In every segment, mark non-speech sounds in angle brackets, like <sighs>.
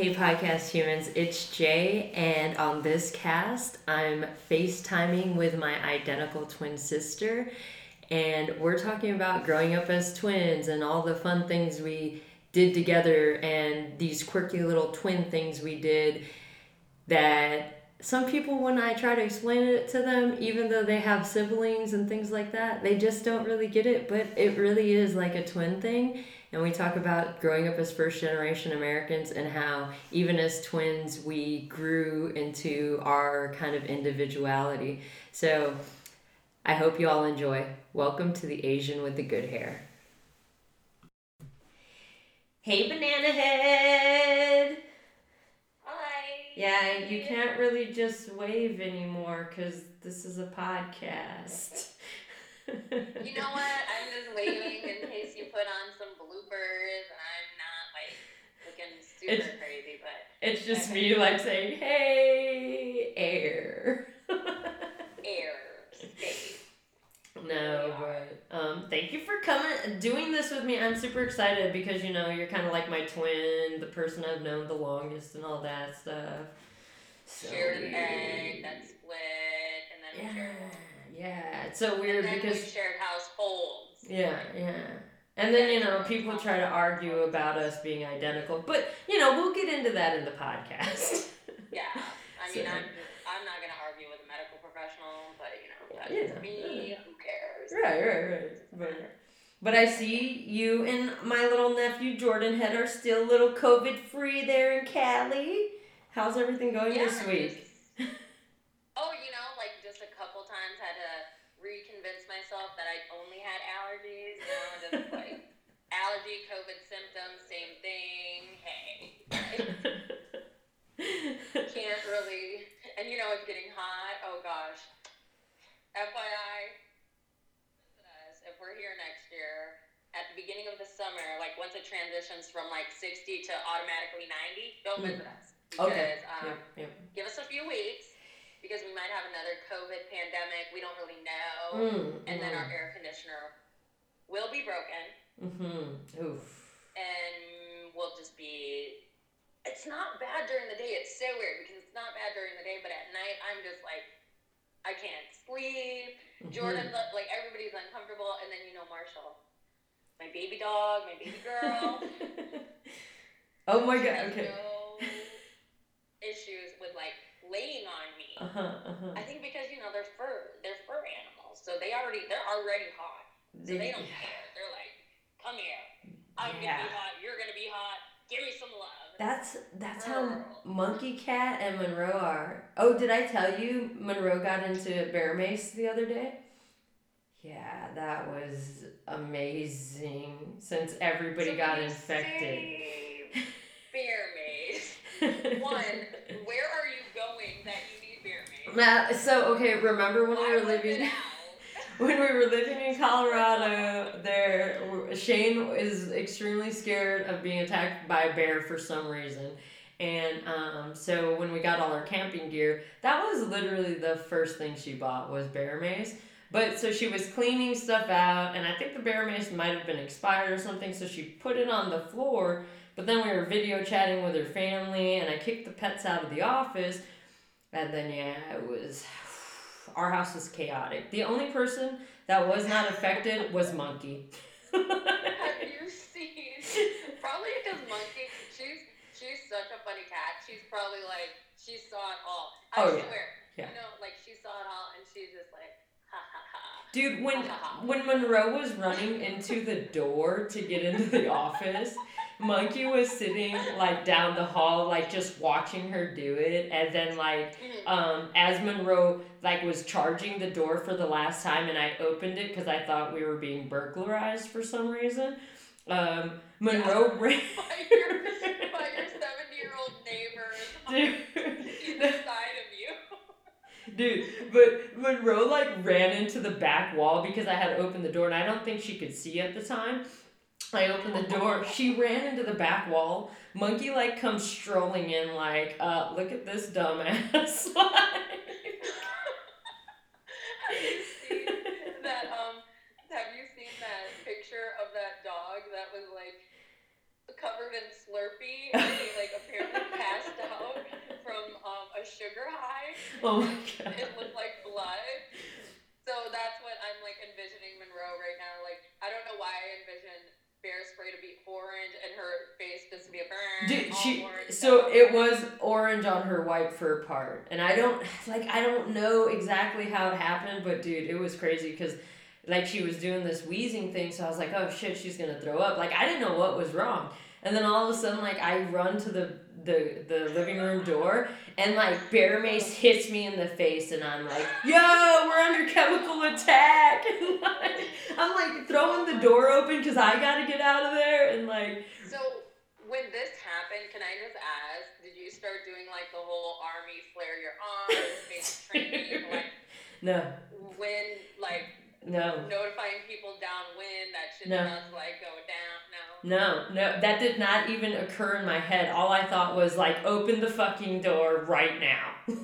Hey, podcast humans, it's Jay, and on this cast, I'm FaceTiming with my identical twin sister, and we're talking about growing up as twins and all the fun things we did together and these quirky little twin things we did that some people, when I try to explain it to them, even though they have siblings and things like that, they just don't really get it, but it really is like a twin thing and we talk about growing up as first generation Americans and how even as twins we grew into our kind of individuality. So I hope you all enjoy. Welcome to the Asian with the good hair. Hey, Banana Head! Hi! Yeah, you can't really just wave anymore because this is a podcast. You know what? I'm just waiting in case you put on some bloopers and I'm not like looking super it's, crazy, but it's just <laughs> me like saying, "Hey, air." air. Space. No, but um, thank you for coming, doing this with me. I'm super excited because you know you're kind of like my twin, the person I've known the longest, and all that stuff. So Shared an egg that split, and then yeah. Yeah, it's so weird because we shared households. Yeah, yeah. And then you know people try to argue about us being identical, but you know we'll get into that in the podcast. <laughs> yeah, I mean so. I'm I'm not gonna argue with a medical professional, but you know that's yeah, me. Yeah. Who cares? Right, right, right. But, but I see you and my little nephew Jordan Head are still a little COVID free there in Cali. How's everything going yeah, this week? Like just a couple times had to reconvince myself that I only had allergies. You know, just like <laughs> allergy, COVID symptoms, same thing. Hey, <laughs> can't really. And you know, it's getting hot. Oh gosh. FYI, if we're here next year, at the beginning of the summer, like once it transitions from like 60 to automatically 90, don't visit us. Because, okay. Um, yeah, yeah. give us a few weeks because we might have another COVID pandemic. We don't really know. Mm, and then our air conditioner will be broken. Mm-hmm. Oof. And we'll just be. It's not bad during the day. It's so weird because it's not bad during the day, but at night I'm just like, I can't sleep. Mm-hmm. Jordan, like everybody's uncomfortable, and then you know Marshall, my baby dog, my baby girl. <laughs> oh my god! Okay. No issues with like laying on me. Uh-huh, uh-huh. I think because you know they're fur, they're fur animals, so they already they're already hot, so they, they don't yeah. care. They're like, come here, I'm yeah. gonna be hot, you're gonna be hot. Give me some love. That's that's how Monkey Cat and Monroe are. Oh, did I tell you Monroe got into bear mace the other day? Yeah, that was amazing. Since everybody so got infected. Bear mace. <laughs> One, where are you going that you mace? so okay, remember when we were living <laughs> when we were living in Colorado, <laughs> there Shane is extremely scared of being attacked by a bear for some reason. And um, so when we got all our camping gear, that was literally the first thing she bought was bear mace. But so she was cleaning stuff out, and I think the bear mace might have been expired or something. So she put it on the floor, but then we were video chatting with her family, and I kicked the pets out of the office. And then, yeah, it was. <sighs> Our house was chaotic. The only person that was not affected was Monkey. Have <laughs> you seen? Probably because Monkey, she's she's such a funny cat. She's probably like she saw it all. I oh, swear. Yeah. You know, like she saw it all, and she's just like. Ha, ha, ha. Dude, when when Monroe was running into the door to get into the <laughs> office, Monkey was sitting like down the hall, like just watching her do it, and then like um, as Monroe like was charging the door for the last time, and I opened it because I thought we were being burglarized for some reason. Um, Monroe yeah. ran. <laughs> by your, by your seventy-year-old neighbor. Dude. side of you. <laughs> Dude, but Monroe like ran into the back wall because I had opened the door and I don't think she could see at the time. I opened the door. She ran into the back wall. Monkey like comes strolling in, like, uh, look at this dumbass. <laughs> have you seen that? Um, have you seen that picture of that dog that was like covered in Slurpee and he like apparently passed out from um, a sugar high? Oh my god! It looked like blood. So that's what I'm like envisioning Monroe right now. Like I don't know why I envision bear spray to be orange and her face just to be a burn. Dude, she so it was orange on her white fur part, and I don't <laughs> like I don't know exactly how it happened, but dude, it was crazy because like she was doing this wheezing thing, so I was like, oh shit, she's gonna throw up. Like I didn't know what was wrong, and then all of a sudden, like I run to the the the living room door, and like bear mace hits me in the face, and I'm like, yo, we're under chemical attack, <laughs> and like I'm like throwing the door open because I gotta get out of there, and like. So when this happened, can I just ask, did you start doing like the whole army flare your arms, face training, <laughs> like No, when like no, notifying people downwind that should No. like go down? No. no, no. That did not even occur in my head. All I thought was like, open the fucking door right now. <laughs>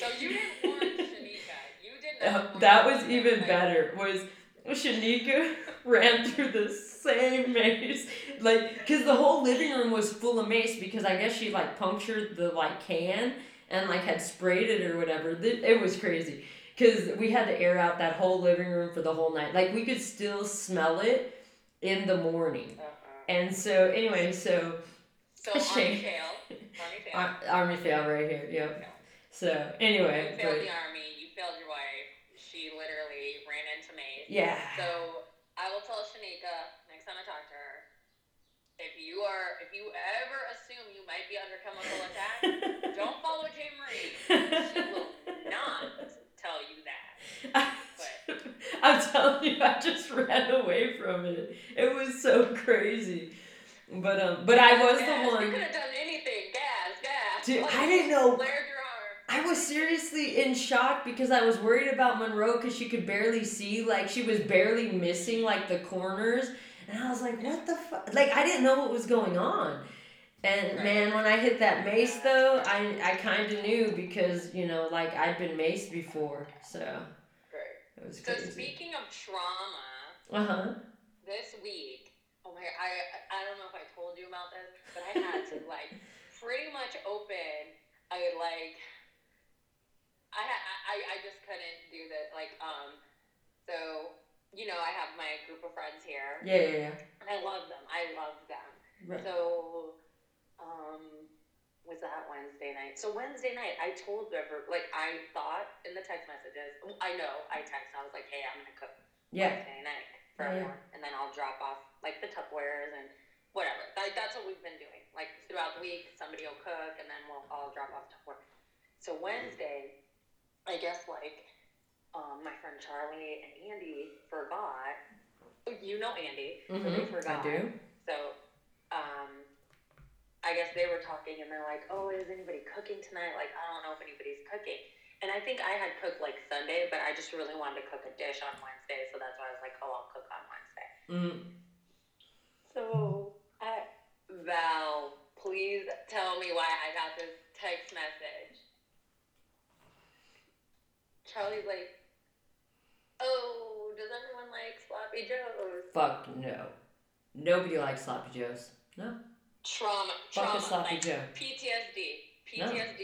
So you didn't warn Shanika. You did not. That was even like, better. Was Shanika <laughs> ran through the same maze, like, cause the whole living room was full of mace because I guess she like punctured the like can and like had sprayed it or whatever. It was crazy. Cause we had to air out that whole living room for the whole night. Like we could still smell it in the morning. Uh-uh. And so anyway, so So <laughs> army fail. Army fail. Ar- army fail right here. Yep. So You anyway, failed but the army. You failed your wife. She literally ran into Mace. yeah. So I will tell Shanika next time I talk to her. If you are, if you ever assume you might be under chemical attack, <laughs> don't follow J Marie. She will not tell you that. <laughs> I'm telling you, I just ran away from it. It was so crazy. But um, but I was gas. the You one. could have done anything. Gas, gas. Dude, Like, I didn't know- Flared your arm. I was seriously in shock because I was worried about Monroe because she could barely see, like she was barely missing like the corners, and I was like, what the fuck? Like I didn't know what was going on. And Right. man, when I hit that mace though, I I kind of knew because you know like I'd been maced before, so Right. it was So speaking of trauma, Uh huh. this week, oh my, I I don't know if I told you about this, but I had to <laughs> like pretty much open. I like. I I I just couldn't do that. Like um, so you know I have my group of friends here, Yeah, yeah, yeah. and I love them. I love them. Right. So, um, was that Wednesday night? So Wednesday night, I told River, like I thought in the text messages. I know I texted. I was like, hey, I'm gonna cook Yeah. Wednesday night for Yeah, everyone, and then I'll drop off like the Tupperwares and whatever. Like that's what we've been doing. Like throughout the week, somebody will cook, and then we'll all drop off Tupperware. So Wednesday, I guess like um, my friend Charlie and Andy forgot. You know Andy, so they Mhm, forgot. I do. So, um, I guess they were talking and they're like, "Oh, is anybody cooking tonight?" Like, I don't know if anybody's cooking. And I think I had cooked like Sunday, but I just really wanted to cook a dish on Wednesday, so that's why I was like, "Oh, I'll cook on Wednesday." Mm. So, I, Val, please tell me why I got this text message. Charlie's like, "Oh, does everyone like sloppy joes?" Fuck no. Nobody likes sloppy joes. No. Trauma, trauma, like, Joe. PTSD, No. PTSD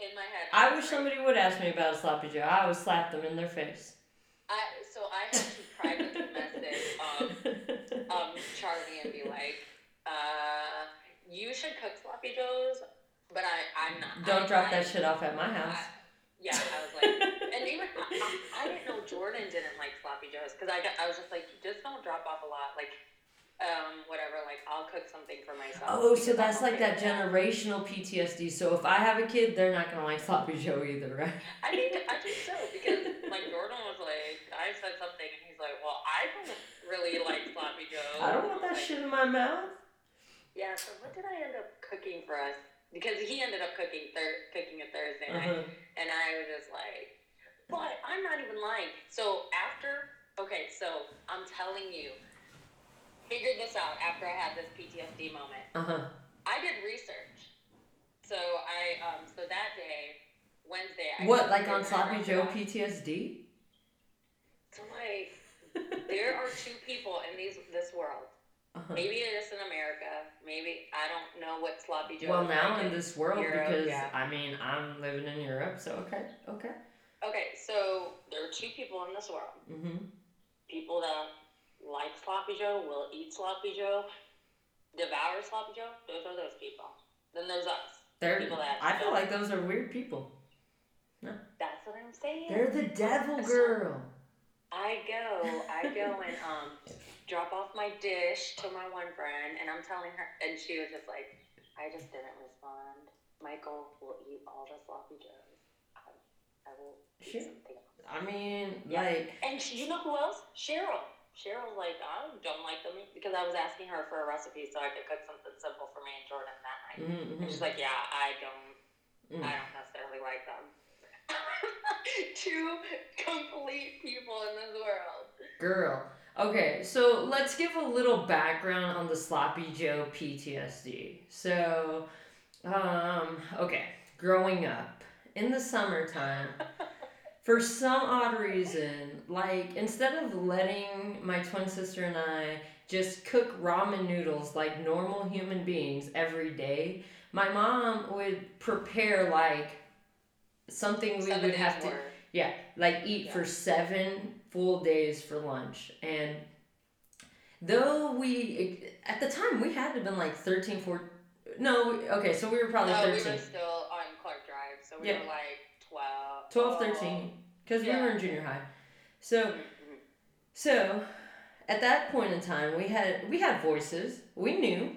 in my head. I wish somebody would ask me about a sloppy joe. I would slap them in their face. I so I had to privately message um, <laughs> um Charlie and be like, uh, you should cook sloppy joes, but I I'm not. Don't I, drop I, that shit off at my house. Yeah, I was like, and even I, didn't know Jordan didn't like sloppy joes because I, I was just like, just don't drop off a lot, like, um, whatever. Cook something for myself. Oh, so that's like that generational PTSD. So if I have a kid, they're not gonna like sloppy joe either, right? I think I think so <laughs> because like Jordan was like, I said something and he's like, well, I don't really like sloppy Joe. I don't want that Like, shit in my mouth. Yeah. So what did I end up cooking for us? Because he ended up cooking thir- cooking a Thursday night, Uh-huh. and I was just like, but I'm not even lying. So after, okay, so I'm telling you, figured this out after I had this PTSD moment. Uh huh. I did research. So I um so that day, Wednesday. I What, like on sloppy joe. PTSD? So like, there are two people in these this world Uh-huh. Maybe it is in America. Maybe I don't know what sloppy joe. Well, now in this world, Europe, because yeah. I mean I'm living in Europe, so okay, okay. Okay, so there are two people in this world. Mm-hmm. People that like sloppy joe will eat sloppy joe, devour sloppy joe. Those are those people. Then there's us. They're, people that I feel like those are weird people. No. That's what I'm saying. They're the devil girl. I go, I go and um drop off my dish to my one friend, and I'm telling her, and she was just like, I just didn't respond. Michael will eat all the sloppy joes. I, I will eat something else. I mean, yeah. like, and she, you know who else? Cheryl. Cheryl's like, I don't like them because I was asking her for a recipe so I could cook something simple for me and Jordan that night. Mm-hmm. And she's like, Yeah, I don't, mm. I don't necessarily like them. <laughs> Two complete people in this world. Girl. Okay, so let's give a little background on the Sloppy Joe PTSD. So, um, okay, growing up in the summertime, <laughs> for some odd reason, like instead of letting my twin sister and I just cook ramen noodles like normal human beings every day, my mom would prepare like something we seven would have to yeah like eat yeah. for seven full days for lunch and though we at the time we had to have been like 13 14 no okay so we were probably no, 13 we were still on clark drive so we yeah. were like 12 12 13 because yeah. we were in junior high so so at that point in time we had we had voices we knew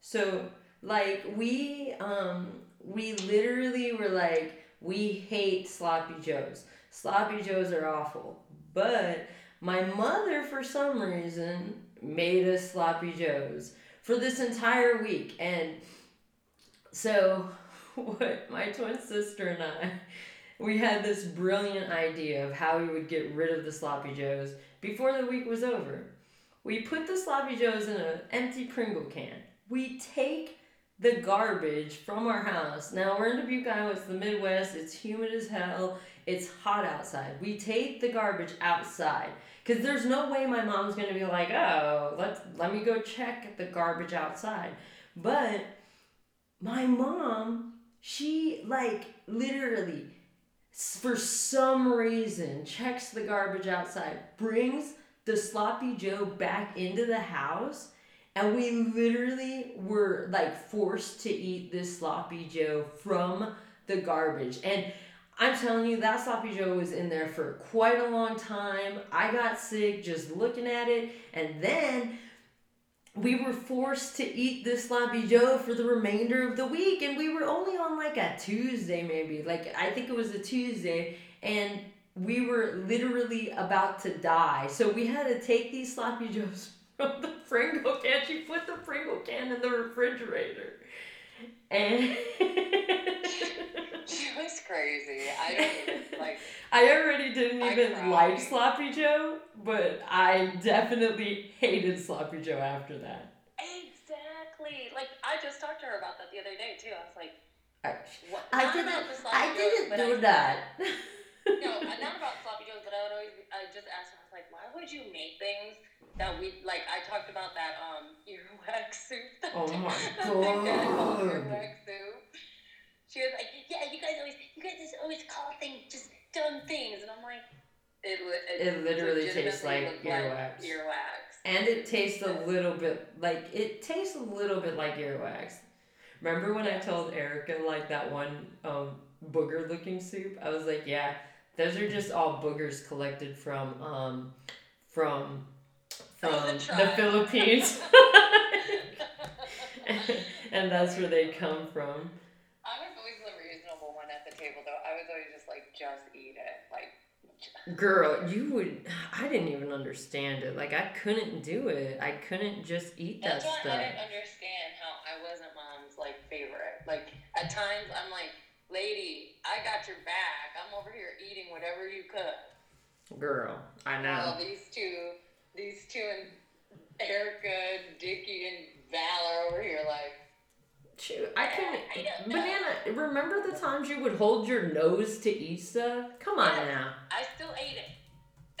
so like we um we literally were like we hate sloppy joes. Sloppy joes are awful. But my mother, for some reason, made us sloppy joes for this entire week. And so, <laughs> what my twin sister and I, we had this brilliant idea of how we would get rid of the sloppy joes before the week was over. We put the sloppy joes in an empty Pringle can. We take the garbage from our house. Now we're in Dubuque, Iowa. It's the Midwest. It's humid as hell. It's hot outside. We take the garbage outside because there's no way my mom's gonna be like, oh, let's let me go check the garbage outside. But my mom, she like literally, for some reason, checks the garbage outside, brings the sloppy Joe back into the house and we literally were like forced to eat this sloppy Joe from the garbage. And I'm telling you, that sloppy Joe was in there for quite a long time. I got sick just looking at it. And then we were forced to eat this sloppy Joe for the remainder of the week. And we were only on like a Tuesday, maybe. Like, I think it was a Tuesday. And we were literally about to die. So we had to take these sloppy <laughs> Joes from the Pringle can. She put the Pringle can in the refrigerator. And <laughs> she was crazy. I don't like. <laughs> I already didn't even like Sloppy Joe, but I definitely hated Sloppy Joe after that. Exactly. Like I just talked to her about that the other day too. I was like, I, what? I didn't. I didn't do I, that. <laughs> no, not about sloppy joes, but I would always. I just asked her. I was like, why would you make things that we like I talked about that um earwax soup. Oh <laughs> my god. earwax soup. She was like, Yeah, you guys always you guys just always call things just dumb things and I'm like it, it, it literally tastes like earwax. Like earwax. And it tastes a little bit like it tastes a little bit like earwax. Remember when I told Erica like that one um, booger looking soup? I was like, yeah, those are just all boogers collected from um, from from the Philippines. <laughs> <laughs> and that's where they come from. I was always the reasonable one at the table, though. I was always just like, just eat it. Like, girl, you would. I didn't even understand it. Like, I couldn't do it. I couldn't just eat that That's stuff. I didn't understand how I wasn't mom's like favorite. Like, at times, I'm like, lady, I got your back. I'm over here eating whatever you cook. Girl, I know. Well, these two these two and Erica, Dickie, and Val are over here like. Shoot, I couldn't. I Banana, remember the times you would hold your nose to eat stuff? Come on yes, now. I still ate it.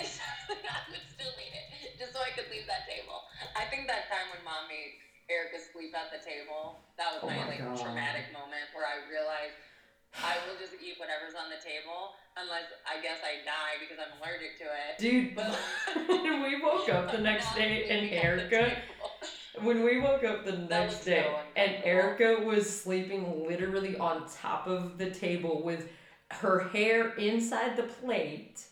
<laughs> I would still eat it just so I could leave that table. I think that time when mom made Erica sleep at the table, that was Oh my, my like God. traumatic moment where I realized I will just eat whatever's on the table unless I guess I die because I'm allergic to it. Dude, But <laughs> <laughs> when we woke up the next <laughs> day and Sleeping at the Erica, when we woke up the next day so and. Erica was sleeping literally on top of the table with her hair inside the plate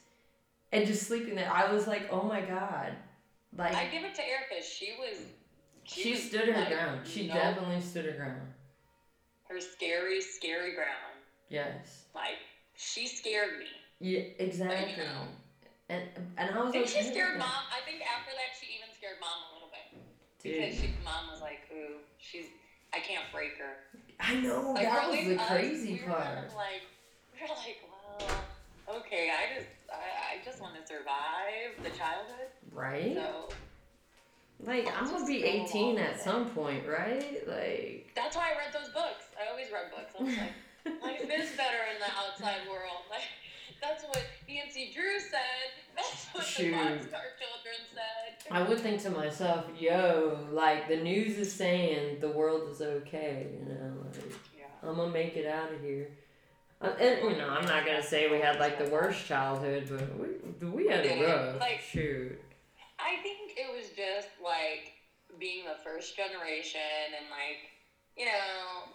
and just sleeping there, I was like, oh my god. Like, I give it to Erica. She was. she was, stood her like, ground. She no- definitely stood her ground. Her scary, scary ground. Yes. Like she scared me. Yeah, exactly. know. And and I was I think okay she scared mom. I think after that she even scared mom a little bit because Dude, she, mom was like, "Ooh, she's I can't break her." I know Like that was the us, crazy we were part. like we were like, well, okay, I just I, I just want to survive the childhood. Right? So Like I'm gonna be 18 at some point, right? Like that's why I read those books. I always read books. I was like, life is better in the outside world. <laughs> Like that's what Nancy Drew said. That's what Shoot. the Boxcar Children said. I would think to myself, yo, like the news is saying the world is okay, you know, like Yeah. I'm gonna make it out of here. Uh, and you know, I'm not gonna say we had like the worst childhood, but we we had We a rough. Like- Shoot. I think it was just like being the first generation and like, you know,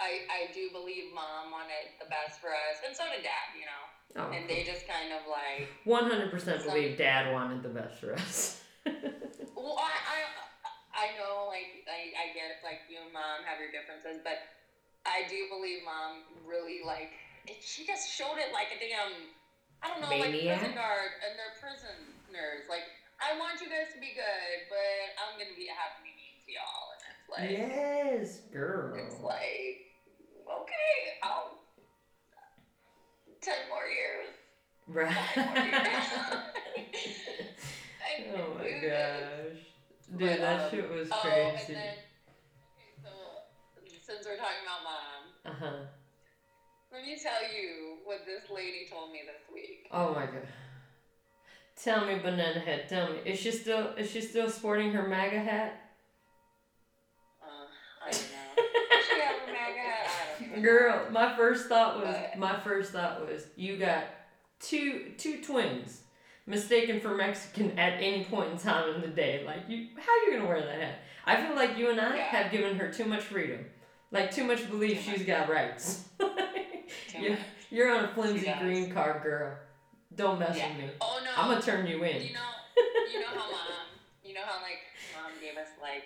I I do believe mom wanted the best for us and so did dad, you know. Oh, And they just kind of like 100% believe Dad wanted the best for us. <laughs> well I I I know like I, I get it, like you and mom have your differences, but I do believe mom really like she just showed it like a damn I don't know, like prison guard and their prisoners. Like I want you guys to be good, but I'm gonna be have to be mean to y'all and it's like yes, girl. It's like, okay, I'll ten more years. right. <laughs> <laughs> I can oh my gosh. Dude, But, that um, shit was Oh, crazy. and then so since we're talking about mom, Uh huh. let me tell you what this lady told me this week. Oh my god. Tell me, banana head. Tell me, is she still is she still sporting her MAGA hat? Girl, my first thought was my first thought was you got two two twins mistaken for Mexican at any point in time in the day. Like you, how you gonna wear that hat? I feel like you and I Yeah. have given her too much freedom, like too much belief Too she's much. got rights. <laughs> Yeah. You're on a flimsy green card, girl. Don't mess Yeah. with me. Oh no. I'm gonna turn you in. You know, you know how mom, you know how like mom gave us like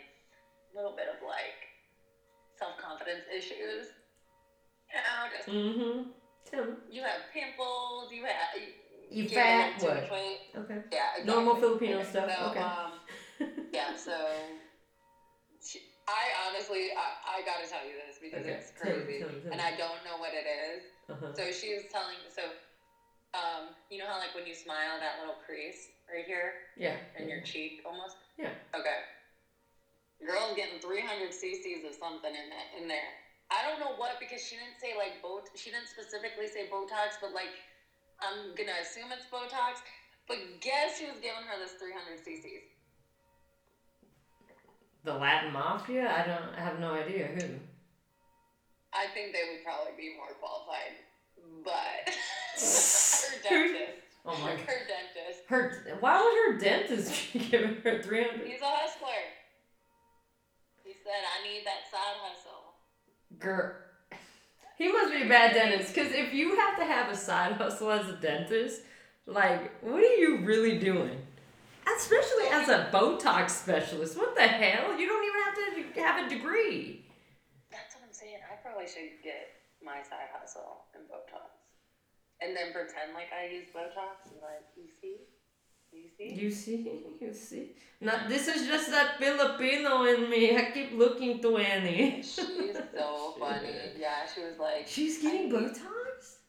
a little bit of like self confidence issues. You know, just Mm-hmm. Tell me. you have pimples, you have You you fat? have What? weight. Okay. Yeah, exactly. Normal Filipino Okay, stuff, So, okay. um, yeah, so she, I honestly, I, I gotta tell you this because Okay, it's tell me, crazy, tell me, tell and. I don't know what it is. Uh-huh. So she was telling, so, um, you know how like when you smile, that little crease right here Yeah. in your cheek almost. Yeah. Okay. Girl's getting 300 cc's of something in that in there. I don't know what because she didn't say like bot. She didn't specifically say Botox, but like I'm gonna assume it's Botox. But guess who's giving her this 300 cc's? The Latin Mafia? I don't I have no idea who. I think they would probably be more qualified, but <laughs> her <laughs> dentist. Oh my god. Her dentist. Her why would her dentist <laughs> be giving her three hundred? He's a hustler. He said, "I need that side hustle." Girl, he must be a bad dentist. Cause if you have to have a side hustle as a dentist, like what are you really doing? Especially as a Botox specialist, what the hell? You don't even have to have a degree. That's what I'm saying. I probably should get my side hustle in Botox. And then pretend like I use Botox and like, you see? You see? You <laughs> see, you see. Not this is just that Filipino in me. I keep looking to Annie. She's so <laughs> funny. Yeah, she was like, She's getting Botox.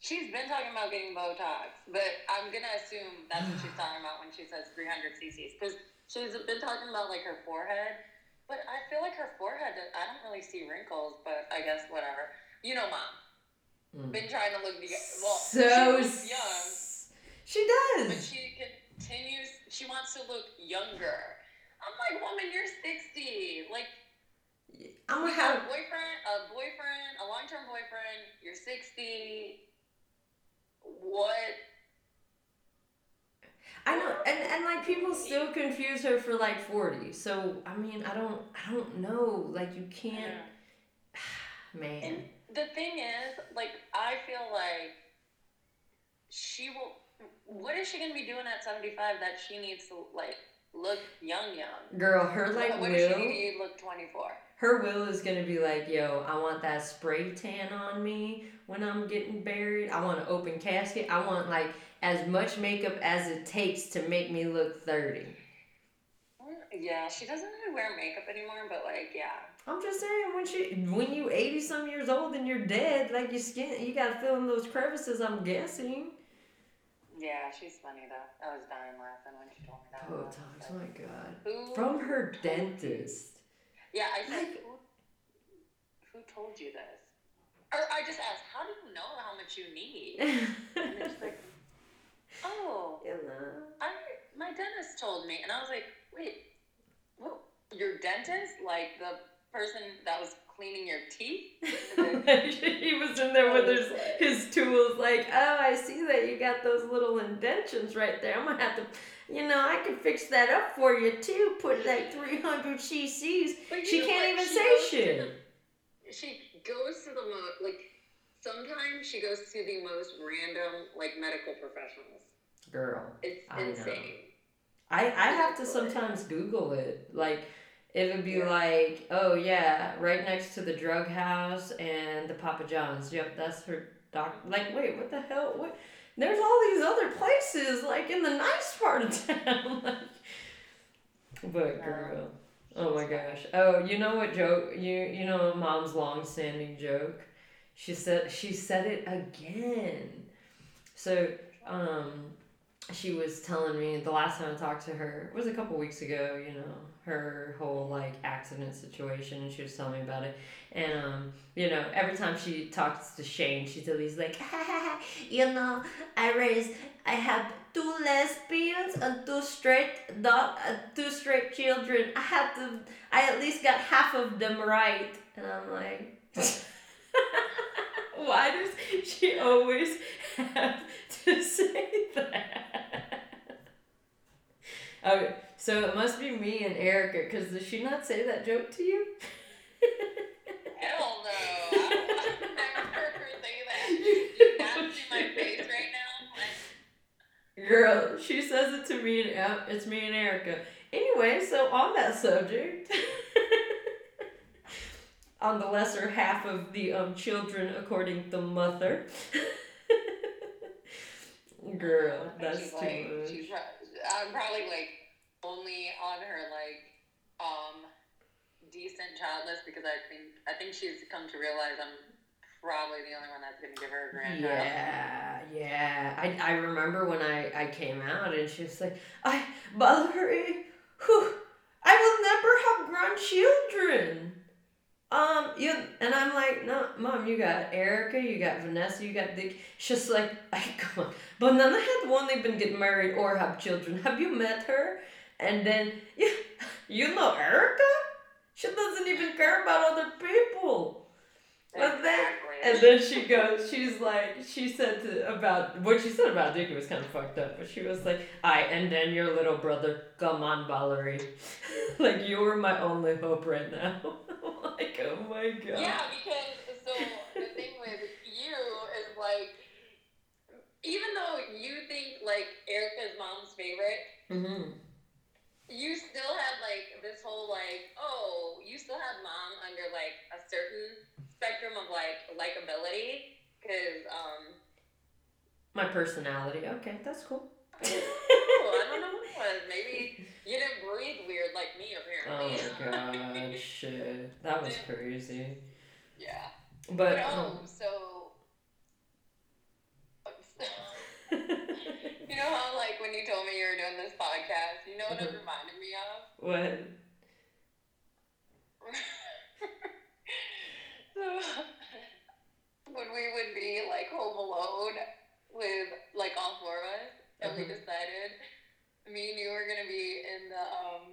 she's been talking about getting Botox, but I'm gonna assume that's what she's <sighs> talking about when she says 300 cc's. Because she's been talking about like her forehead, but I feel like her forehead, I don't really see wrinkles, but I guess whatever. You know, mom. Mm. Been trying to look together. Well, so she looks young. S- does. But she continues. she wants to look younger. I'm like, woman, you're 60. Like, I'm gonna have a boyfriend, a boyfriend, a long-term boyfriend. You're 60. What? I know, and, and like people still confuse her for like forty. So I mean, I don't, I don't know. Like you can't, <sighs> man. And the thing is, like, I feel like she will. What is she gonna be doing at 75 that she needs to like look young, young? Girl, her like what does she need to look 24? her will is gonna be like, yo, I want that spray tan on me when I'm getting buried. I want an open casket. I want like as much makeup as it takes to make me look thirty. Mm, yeah, she doesn't really wear makeup anymore, but like, yeah. I'm just saying when she when you eighty some years old and you're dead, like your skin you gotta fill in those crevices, I'm guessing. Yeah, she's funny though. I was dying laughing when she told me that. Botox, oh my god. Who? From her dentist. Yeah, I said, Like- who, who told you this? Or I just asked, how do you know how much you need? <laughs> And it's like, oh, know. I my dentist told me, and I was like, wait, what? Your dentist, like the person that was cleaning your teeth? <laughs> <laughs> he was in there with oh, his his tools, like, oh, I see that you got those little indentions right there. I'm gonna have to, you know, I can fix that up for you too. Put like 300 cc's. She can't even She say to shit. she goes to the most like. Sometimes she goes to the most random like medical professionals. Girl, It's I know. insane. I I have to sometimes Google it. Like, it would be Yeah. like, oh yeah, right next to the drug house and the Papa John's. Yep, that's her doc. Like, wait, what the hell? What? There's all these other places, like in the nice part of <laughs> town. like, but girl, oh my gosh. Oh, you know what joke? You you know mom's long-standing joke. She said she said it again. So um she was telling me the last time I talked to her was a couple weeks ago, you know, her whole like accident situation and she was telling me about it. And um, you know, every time she talks to Shane, she's always like, <laughs> you know, I raised I have two lesbians and two straight dog uh, two straight children. I have to I at least got half of them right. And I'm like <laughs> Why does she always have <laughs> to say that? Okay, so it must be me and Erica, because does she not say that joke to you? Hell no. I don't I've never heard her say that. You not see my face right now? Girl, she says it to me, and it's me and Erica. Anyway, so on that subject, <laughs> on the lesser half of the um children according to mother. <laughs> Girl, that's she's too like, much. She's I'm probably like only on her like um decent child list because I think I think she's come to realize I'm probably the only one that's gonna give her a grandchild. Yeah, yeah. I, I remember when I, I came out and she was like, I, Valerie, whew, I will never have grandchildren. Um, you and I'm like, no, mom, you got Erica, you got Vanessa, you got Dick. She's like, <laughs> I come on, but none of had only been getting married or have children. Have you met her? And then <laughs> you, you know Erica? She doesn't even care about other people. But then Exactly. and then she goes, she's like, she said to, about, what she said about Dick was kind of fucked up, but she was like, I, and then your little brother, come on, Valerie. <laughs> like, you were my only hope right now. Oh my god. Yeah, because so the thing with you is like, even though you think like Erica's mom's favorite, hmm you still had like this whole like, oh, you still had mom under like a certain spectrum of like likability, because um, My personality. Okay, that's cool. Oh, I don't know <laughs> what. Maybe you didn't breathe weird like me Oh apparently. <laughs> my god, shit. That was crazy. yeah. But, no, um, so. <laughs> You know how, like, when you told me you were doing this podcast, you know what it Mhm. reminded me of? what? so, when we would be, like, home alone with, like, all four of us, so mm-hmm. we decided me and you were gonna be in the um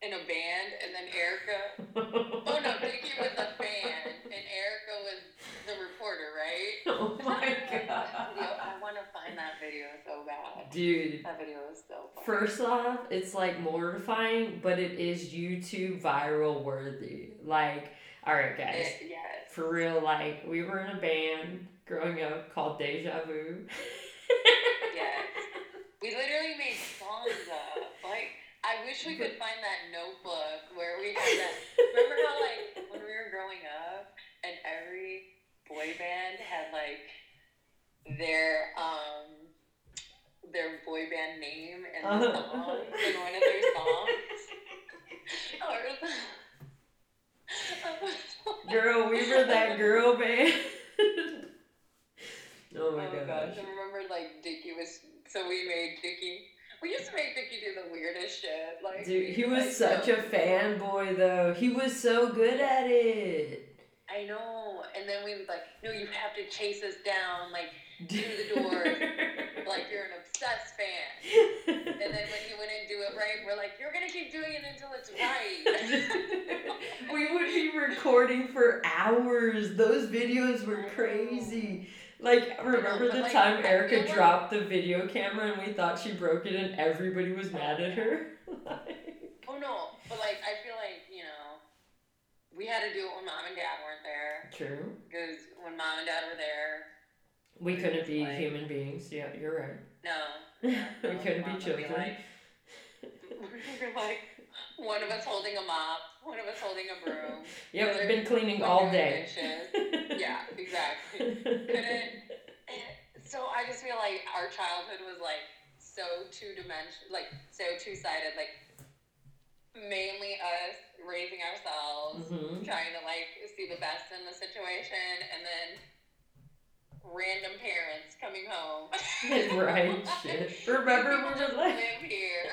in a band, and then Erica. <laughs> oh no, Vicky was a fan, and Erica was the reporter, right? <laughs> Oh my <laughs> god! I want to find that video so bad, dude. That video is so. Funny. First off, it's like mortifying, but it is YouTube viral worthy. Like, all right, guys. It, yes. For real, like we were in a band growing up called Deja Vu. yes. We literally made songs up. Like, I wish we could find that notebook where we had that. Remember how, like, when we were growing up and every boy band had, like, their, um, their boy band name and the Uh-huh. song in one of their songs? <laughs> Or- Girl, we were that girl band. oh my oh gosh. gosh, I remember like Dickie was so we made Dickie. We used to make Dickie do the weirdest shit. Like Dude, he was like, such a fanboy though. He was so good at it. I know, and then we would like, no, you have to chase us down, like to the door, <laughs> like you're an obsessed fan. And then when he wouldn't do it right, we're like, you're gonna keep doing it until it's right. <laughs> we would be recording for hours. Those videos were crazy. Like, remember but, the like, time I Erica like- dropped the video camera and we thought she broke it and everybody was mad at her? <laughs> oh no, but like I feel like you know, we had to do it when mom and dad weren't there True. because when mom and dad were there, We couldn't be Like- human beings. Yeah, you're right. no, <laughs> we couldn't be children. like, <laughs> we were like one of us holding a mop, one of us holding a broom. <laughs> yeah, the we've been cleaning all day. Yeah, exactly. couldn't. So I just feel like our childhood was like so two dimension, like so two sided, like mainly us raising ourselves, hmm trying to like see the best in the situation, and then random parents coming home. <laughs> right, <laughs> shit. Remember, we just like, live here.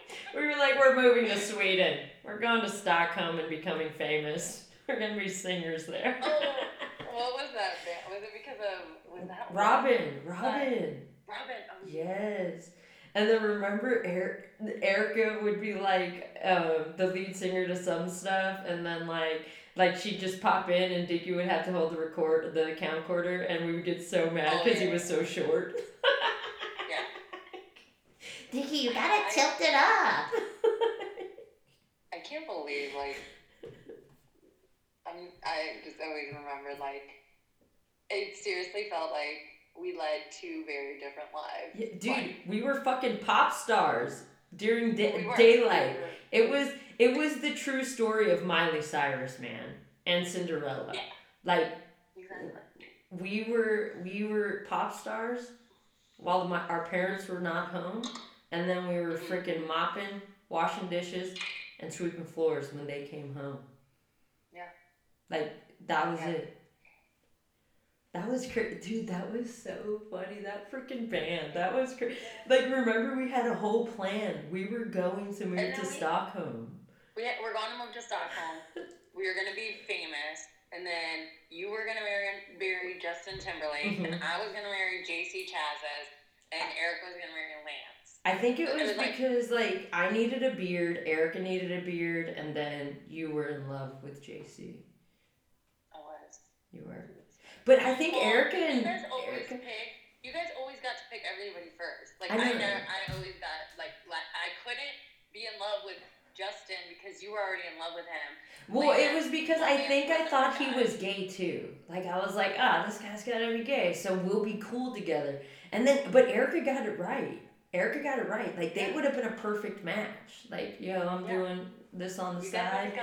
<laughs> we were like, we're moving to Sweden. We're going to Stockholm and becoming famous. <laughs> We're gonna be singers there. Oh, <laughs> what was that? Was it because of was that Robyn, Robyn. Robyn. Oh, Yes. And then remember, er- Erica would be like um, the lead singer to some stuff, and then like like she'd just pop in, and Dickie would have to hold the record the camcorder, and we would get so mad Oh, because he was so short. Yeah. Dickie, you gotta tilt it up. <laughs> I can't believe like I'm, I just always remember like it seriously felt like we led two very different lives. Yeah, dude, we were fucking pop stars during da- We daylight. We were- It was it was the true story of Miley Cyrus, man, and Cinderella. Yeah. Like Exactly. we were we were pop stars while my, our parents were not home, and then we were freaking mopping, washing dishes, and sweeping floors when they came home. Yeah. Like that was Yeah. it. That was crazy, dude. That was so funny. That freaking band. That was crazy. Like, remember we had a whole plan. We were going to move to we- Stockholm. We had, we're going to move to Stockholm. <laughs> we were gonna be famous, and then you were gonna marry marry Justin Timberlake, and Mhm. I was gonna marry J.C. Chasez, and Eric was gonna marry Lance. I think it was like- because like I needed a beard, Erica needed a beard, and then you were in love with JC. I was. You were. But I think Well, Erica you guys always Erica. pick. You guys always got to pick everybody first. Like I I, know. never, I always got like, like I couldn't be in love with Justin because you were already in love with him. Well, it was because I think I thought he was gay too. Like I was like, ah, this guy's gotta be gay, so we'll be cool together. And then, but Erica got it right. Erica got it right. Like they Yeah. would have been a perfect match. Like, yo, I'm Yeah. doing this on the You side.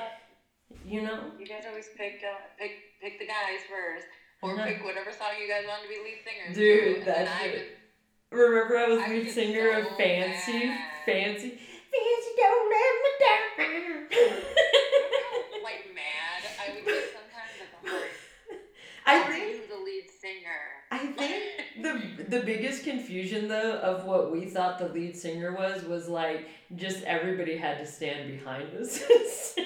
You know. You guys always pick uh, pick pick the guys first, or know. pick whatever song you guys want to be lead singers. Dude, to, that's it. Remember, I was I lead singer of Fancy. Fancy. Fancy, don't let me down. like mad. I would get sometimes like I'm like, I "Are think you the lead singer? I think the the biggest confusion though of what we thought the lead singer was was like just everybody had to stand behind us. <laughs>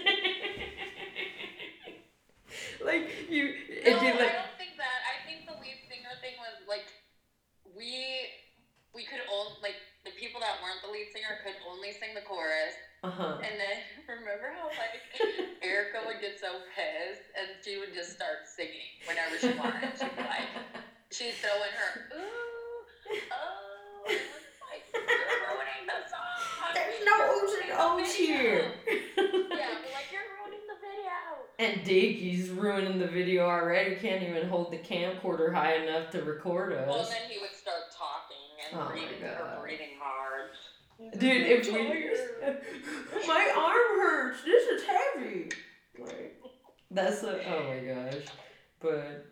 like you, No, it'd be I like don't think that. I think the lead singer thing was like we we could only like the people that weren't the lead singer could only sing the chorus. uh huh. And then remember how like Erica would get so pissed and she would just start singing whenever she wanted. She'd be like she Dickie's ruining the video already. Can't even hold the camcorder high enough to record us. Well, then he would start talking and Oh my breathing, God. or breathing hard. Dude, if we <laughs> my arm hurts. This is heavy. Like that's a, oh my gosh. But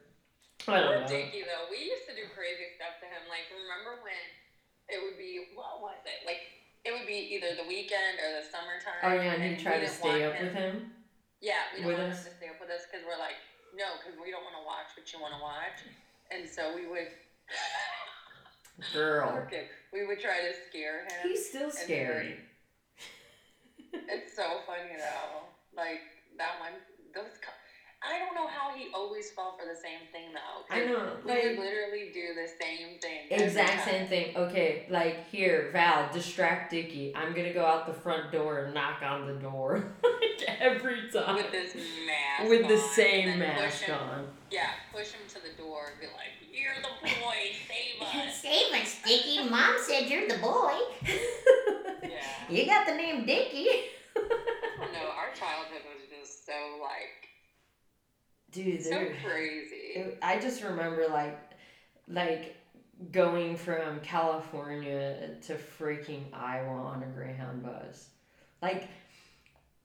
I Poor don't know. Dickie though, we used to do crazy stuff to him. Like, remember when it would be what was it? Like, it would be either the weekend or the summertime. Oh yeah, and he we tried to stay want up with him. Yeah, we don't want us. him to stay up with us because we're like, no, because we don't want to watch what you want to watch, and so we would. Girl. Okay, we would try to scare him. He's still scary. It's so funny though. Like that one, those. co- I don't know how he always fell for the same thing though. I know. We Like would literally do the same thing. exact same thing. Okay, like here, Val, distract Dickie. I'm gonna go out the front door and knock on the door. <laughs> like every time. with this mask. With the same and push mask him- on. Yeah, push him to the door and be like, "You're the boy, save us." Save us, Dickie. Mom said you're the boy. yeah. You got the name Dickie. No, our childhood was just so like Dude, so crazy. I just remember like like going from California to freaking Iowa on a Greyhound bus. Like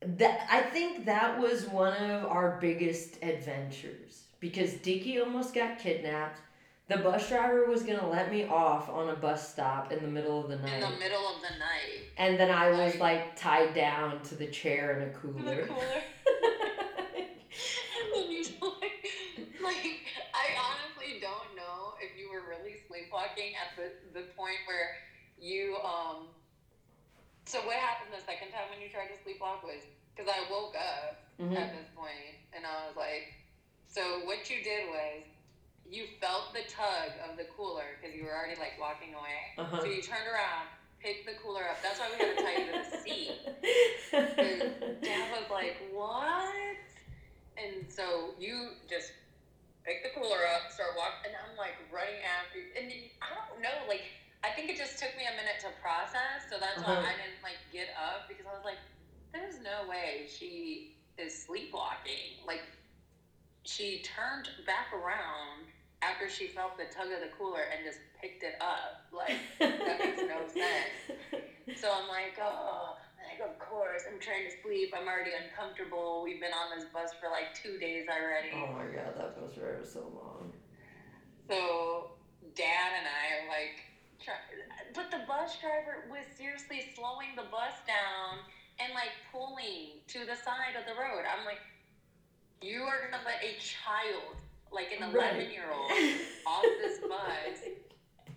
that I think that was one of our biggest adventures because Dickie almost got kidnapped. The bus driver was gonna let me off on a bus stop in the middle of the night. In the middle of the night. and then I was Like- tied down to the chair in a cooler. The cooler. <laughs> Like, like, I honestly don't know if you were really sleepwalking at the, the point where you, um, so what happened the second time when you tried to sleepwalk was, because I woke up Mhm. at this point and I was like, so what you did was, you felt the tug of the cooler because you were already like walking away. Uh-huh. So you turned around, picked the cooler up. That's why we had to tie you to the seat. <laughs> Dad was like, "What?" And so you just pick the cooler up, start walking, and I'm like running after you. And then, I don't know, like I think it just took me a minute to process, so that's Uh-huh. why I didn't like get up because I was like, "There's no way she is sleepwalking." Like she turned back around after she felt the tug of the cooler and just picked it up. Like <laughs> that makes no sense. So I'm like, oh, like, of course, I'm trying to sleep. I'm already uncomfortable. We've been on this bus for like two days already. Oh my god, that bus ride was so long. So dad and I are like, try- but the bus driver was seriously slowing the bus down and like pulling to the side of the road. I'm like, you are gonna let a child, like an Right. 11 year old, off this bus <laughs>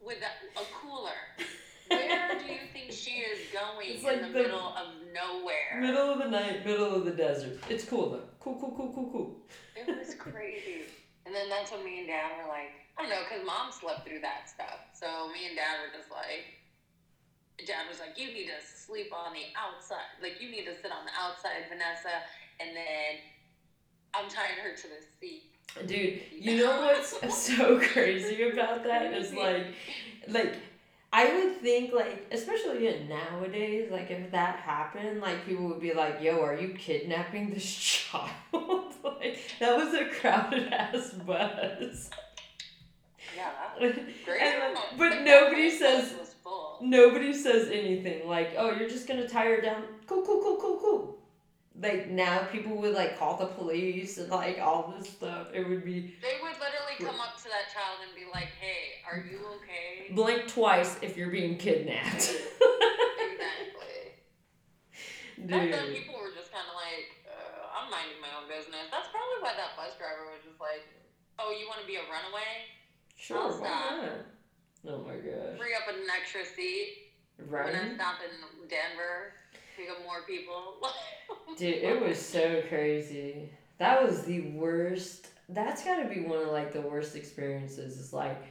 with a, a cooler. Where do you think she is going It's in like the, the- middle of nowhere? Middle of the night, middle of the desert. It's cool though. Cool, cool, cool, cool, cool. It was crazy. and then that's when me and dad were like, I don't know, because mom slept through that stuff. So me and dad were just like, dad was like, you need to sleep on the outside. Like, you need to sit on the outside, Vanessa. And then I'm tying her to the seat. Dude, you know what's <laughs> so crazy about that is <laughs> like, like, I would think like, especially nowadays, like if that happened, like people would be like, "Yo, are you kidnapping this <laughs> child?" like that was a crowded ass bus. Yeah, And, great. like, Like, but that nobody says nobody says anything like, "Oh, you're just gonna tie her down." Cool, cool, cool, cool, cool. Like now, people would like call the police and like all this stuff. It would be They would literally come up to that child and be like, hey, are you okay? blink twice if you're being kidnapped. exactly. Back then, people were just kind of like, uh, I'm minding my own business. That's probably why that bus driver was just like, oh, you want to be a runaway? Sure, I'll why stop. not? Oh my gosh. Free up an extra seat when I Right? stop in Denver. Pick up more people. <laughs> Dude, it was so crazy. That was the worst. That's got to be one of like the worst experiences. Is like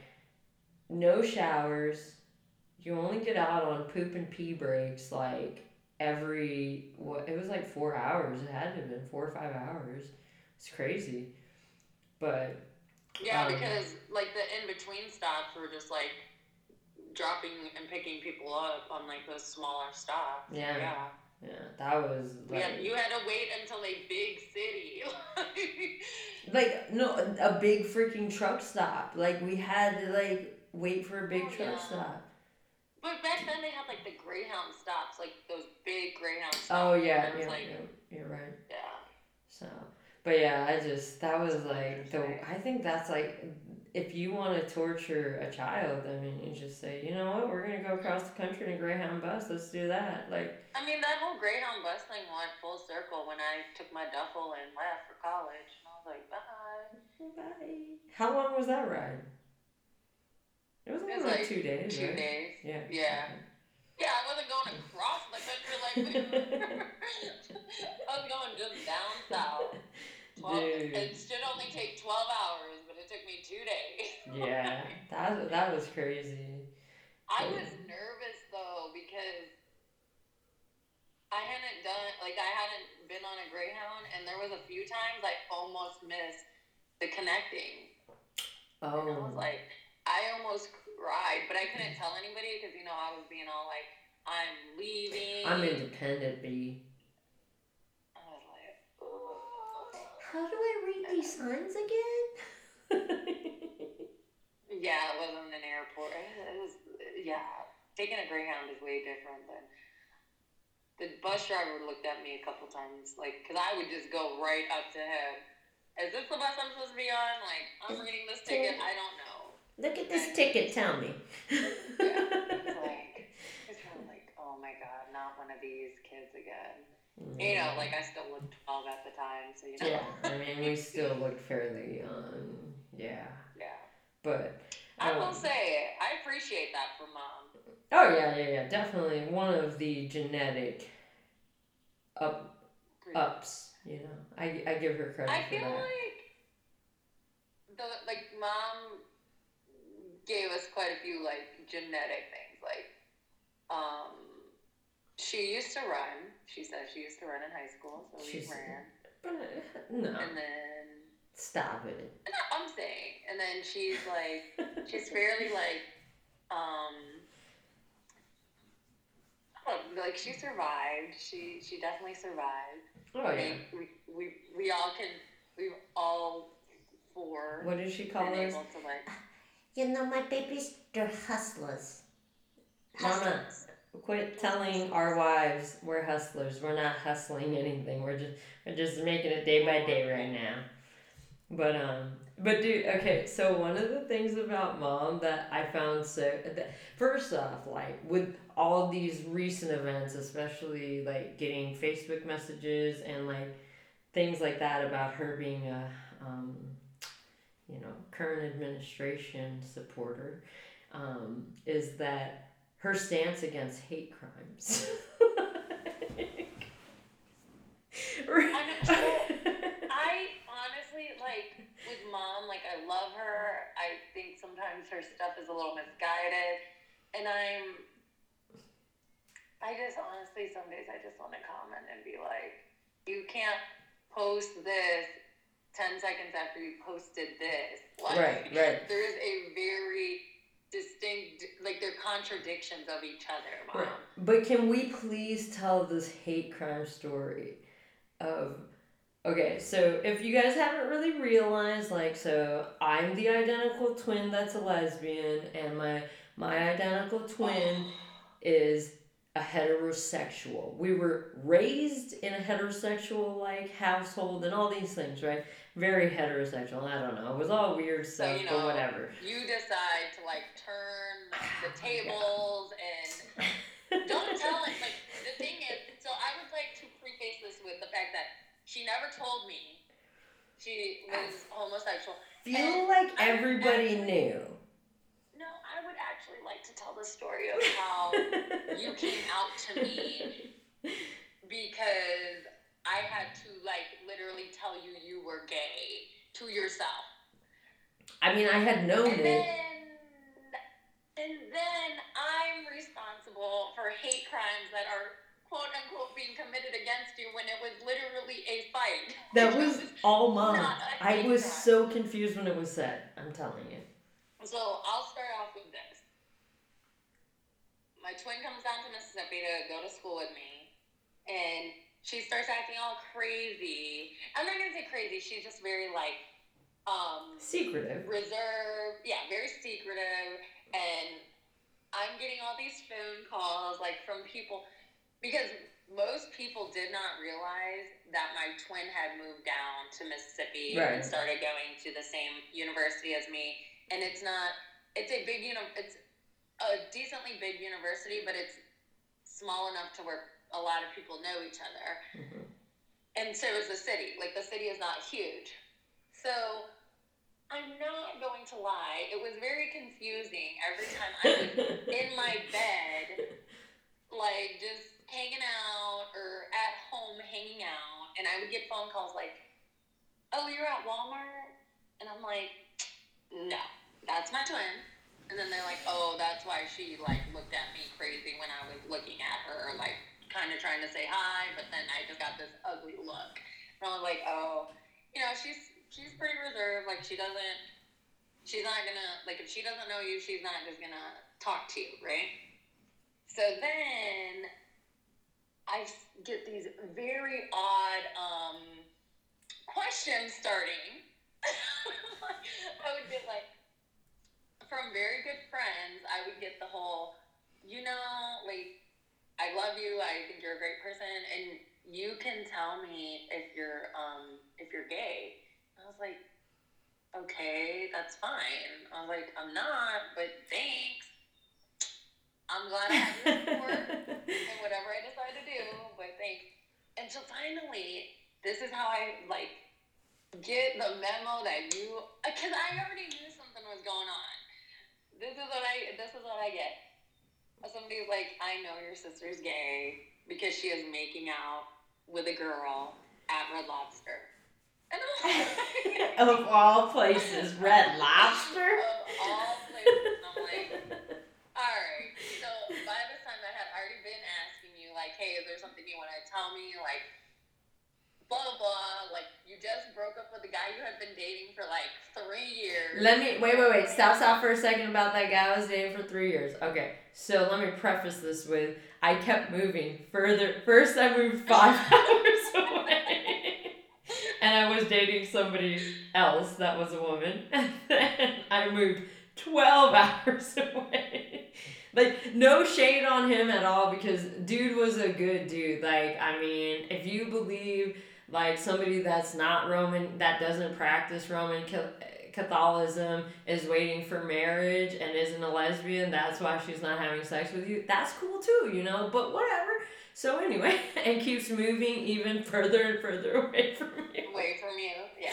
no showers. You only get out on poop and pee breaks like every what it was like 4 hours. It had to have been 4 or 5 hours. It's crazy. But Yeah, Um, because like the in between stops were just like dropping and picking people up on like those smaller stops. Yeah. Yeah. Yeah, that was like Yeah, you had to wait until a big city. <laughs> like no a big freaking truck stop. Like we had to like wait for a big Oh, truck yeah. stop. but back then they had like the Greyhound stops, like those big Greyhound stops. Oh yeah, yeah, like, yeah, you're right. yeah. So, but yeah, I just that was like the. I think that's like if you want to torture a child, I mean, you just say, you know what, we're gonna go across the country in a Greyhound bus. Let's do that. Like, I mean, that whole Greyhound bus thing went full circle when I took my duffel and left for college. And I was like, bye. bye. How long was that ride? It was It was like, like two days, Two right? days. Yeah. Yeah. Yeah, I wasn't going across the country like <laughs> <laughs> I was going just down south. <laughs> 12, Dude. it should only take 12 hours, but it took me two days. yeah, <laughs> that that was crazy. I was nervous though because I hadn't done like I hadn't been on a Greyhound, and there was a few times I almost missed the connecting. And I Oh, was like, I almost cried, but I couldn't tell anybody because you know I was being all like, I'm leaving. I'm independent, B. I was like, "Ugh." How do I read these signs again? <laughs> yeah, it wasn't an airport. It was yeah. Taking a Greyhound is way different than. The bus driver looked at me a couple times, like, because I would just go right up to him. Is this the bus I'm supposed to be on? Like, I'm reading this ticket. I don't know. Look at this ticket, tell me. It's <laughs> like, it's kind of like, oh my god, not one of these kids again. You know, like I still looked 12 at the time, so you know. Yeah, I mean, we <laughs> still looked fairly young. Yeah, Yeah. but. I will um, say, I appreciate that for mom. Oh yeah, yeah, yeah, definitely one of the genetic up ups. You know, I, I give her credit I for feel that. like the like mom gave us quite a few like genetic things. Like, um, she used to run. She says she used to run in high school, so we She's- ran. But no, And then stop it. no, I'm saying, and then she's like, she's fairly like, um. oh, Like she survived. She she definitely survived. Oh I yeah. mean, we, we we all can we all four What did she call been us? able to like You know, my babies, they're hustlers. Mama. Hustlers. Quit telling our wives we're hustlers. We're not hustling anything. We're just we're just making it day by day right now. But um, but dude, okay. So one of the things about mom that I found so that first off, like with all these recent events, especially like getting Facebook messages and like things like that about her being a um, you know, current administration supporter, um, is that her stance against hate crimes. <laughs> I I honestly like with mom, like I love her. I think sometimes her stuff is a little misguided, and I'm. I just honestly, some days I just want to comment and be like, you can't post this 10 seconds after you posted this. Like, Right, right. There is a very distinct, like, they're contradictions of each other. Right. But can we please tell this hate crime story of okay, so if you guys haven't really realized, like so I'm the identical twin that's a lesbian and my my identical twin is a heterosexual. We were raised in a heterosexual like household and all these things, right? Very heterosexual. I don't know. It was all weird So, stuff, you but whatever. you decide to, like, turn the <sighs> tables and <laughs> Don't tell it. Like the thing is, so I would like to preface this with the fact that she never told me she was homosexual. Feel like everybody knew. No, I would actually like to tell the story of how <laughs> you came out to me <laughs> because I had to like literally tell you you were gay to yourself. I mean, I had known And it. then, and then I'm responsible for hate crimes that are quote unquote being committed against you when it was literally a fight. That It <laughs> was all mom. I was crime. so confused when it was said. I'm telling you. So I'll start off with this. My twin comes down to Mississippi to go to school with me, and she starts acting all crazy. I'm not gonna say crazy. She's just very like um Secretive. reserved. Yeah, very secretive. And I'm getting all these phone calls like from people because most people did not realize that my twin had moved down to Mississippi Right. and started going to the same university as me. And it's not. It's a big, you know, it's a decently big university, but it's small enough to where a lot of people know each other Mhm. and so is the city. Like the city is not huge. So I'm not going to lie, it was very confusing every time I was <laughs> in my bed, like just hanging out or at home hanging out, and I would get phone calls like, "Oh, you're at Walmart," and I'm like, "No, that's my twin." And then they're like, "Oh, that's why she like looked at me crazy when I was looking at her, like kind of trying to say hi, but then I just got this ugly look." And I was like, "Oh, you know, she's she's pretty reserved. Like she doesn't, she's not gonna like if she doesn't know you, she's not just gonna talk to you, right?" So then I get these very odd um, questions starting. <laughs> I would get like from very good friends. I would get the whole, you know, like I love you. I think you're a great person, and you can tell me if you're um if you're gay. I was like, okay, that's fine. I was like, I'm not, but thanks. I'm glad I have your support and <laughs> whatever I decide to do, but thanks. And so finally, this is how I like get the memo that you, because I already knew something was going on. This is what I, this is what I get. Somebody's like, I know your sister's gay because she is making out with a girl at Red Lobster. And I'm like, <laughs> <laughs> of all places, Red Lobster. of all places, I'm like, all right. So by this time, I had already been asking you, like, hey, is there something you want to tell me? Like, blah, blah, blah. Like, you just broke up with a guy you had been dating for like three years. Let me wait, wait, wait. Stop, stop for a second about that guy I was dating for three years. Okay, so let me preface this with I kept moving further. First, I moved <laughs> five hours away, and I was dating somebody else that was a woman, <laughs> and then I moved twelve hours <laughs> away. Like no shade on him at all because dude was a good dude. Like I mean, if you believe like somebody that's not Roman, that doesn't practice Roman Catholicism, is waiting for marriage and isn't a lesbian, that's why she's not having sex with you. That's cool too, you know, but whatever. So, anyway, <laughs> and keeps moving even further and further <laughs> away from you. Away from you, yeah.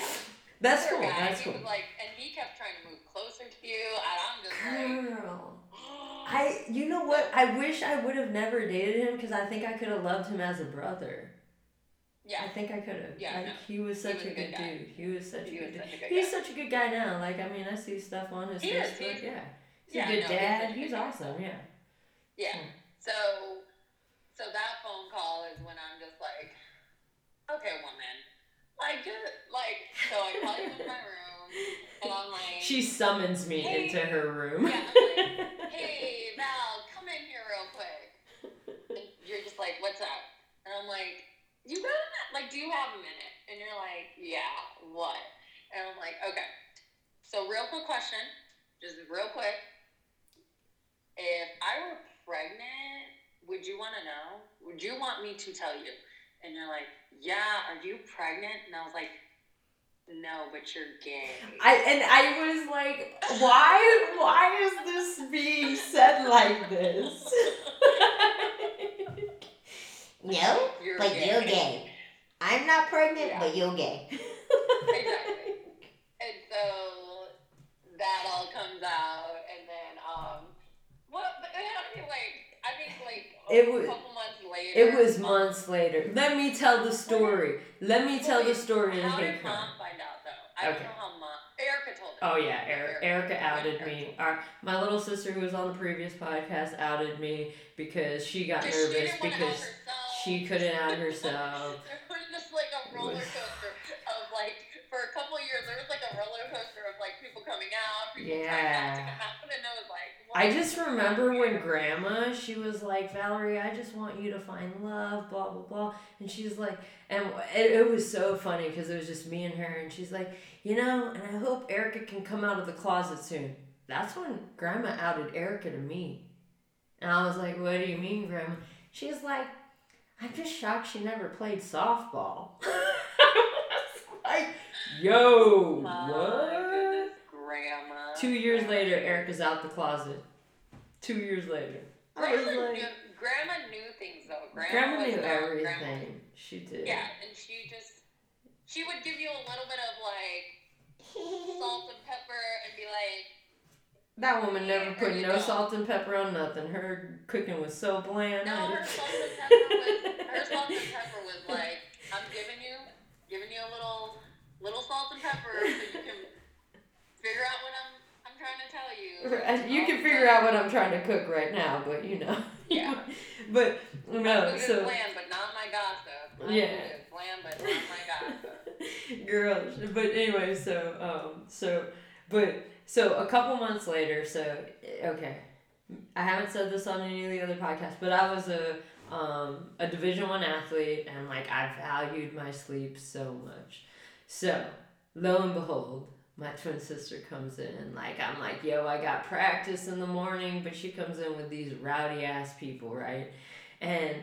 That's Poor cool. guy, That's he cool. was like, and he kept trying to move closer to you, and I'm just like, Girl. <gasps> I, you know what? I wish I would have never dated him because I think I could have loved him as a brother. I think I could have. Yeah, like no. he was such was a good good dude. He was such He a was good dude. a good He's guy. such a good guy now. Like I mean, I see stuff on his He is, Facebook. he's- yeah, he's yeah, a good no, dad. a He's, good guy. awesome. Yeah. Yeah. Hmm. So, so that phone call is when I'm just like, okay, woman, like, just, like, so I call you in my room, and I'm like, She summons me Hey. into her room. Yeah, I'm <laughs> hey, Val, come in here real quick. And you're just like, what's up? And I'm like, you got a minute? Like, do you have a minute? And you're like, yeah, what? And I'm like, okay. So, real quick question, just real quick. If I were pregnant, would you want to know? Would you want me to tell you? And you're like, yeah, are you pregnant? And I was like, no, but you're gay. I and I was like, why? Why is this being said like this? <laughs> No, You're but gay. you're gay. I'm not pregnant, Yeah. but you're gay. <laughs> exactly. And so that all comes out, and then um, what? But I mean, like, I think like a It was- couple months later. It was um, months later. Let me tell the story. Let me tell the story How did mom find out though? I Okay. don't know how mom. Erica told her. Oh yeah, Erica, Erica outed me. Our, my little sister who was on the previous podcast outed me because she got she nervous wanna because. She couldn't out herself. <laughs> there was just like a roller coaster of like for a couple years there was like a roller coaster of like people coming out, people trying not to Yeah. come out, and I was like? I just remember when grandma, she was like, Valerie, I just want you to find love, blah, blah, blah. And she's like, and it, it was so funny because it was just me and her. And she's like, you know, and I hope Erica can come out of the closet soon. That's when grandma outed Erica to me. And I was like, what do you mean, grandma? She's like, I'm just shocked she never played softball. <laughs> like, yo, My what? goodness, grandma. Two years later, Erica's out the closet. Two years later. I was Grandma, like, knew, grandma knew things though. Grandma, Grandma knew not- everything. Grandma, She did. yeah, and she just she would give you a little bit of like <laughs> salt and pepper and be like, That woman never put no salt and pepper on nothing. Her cooking was so bland. no, her salt and pepper <laughs> was her salt and pepper was like, I'm giving you giving you a little little salt and pepper so you can figure out what I'm I'm trying to tell you. You can figure out what I'm trying to cook right now, but you know. Yeah. <laughs> but no, so bland, but not my gossip. Yeah. bland, but not my gossip. <laughs> girl. But anyway, so um, so but so a couple months later, so okay, I haven't said this on any of the other podcasts, but I was a um a Division One athlete, and like I valued my sleep so much. So lo and behold. My twin sister comes in, and like I'm like, yo, I got practice in the morning, but she comes in with these rowdy ass people, right? And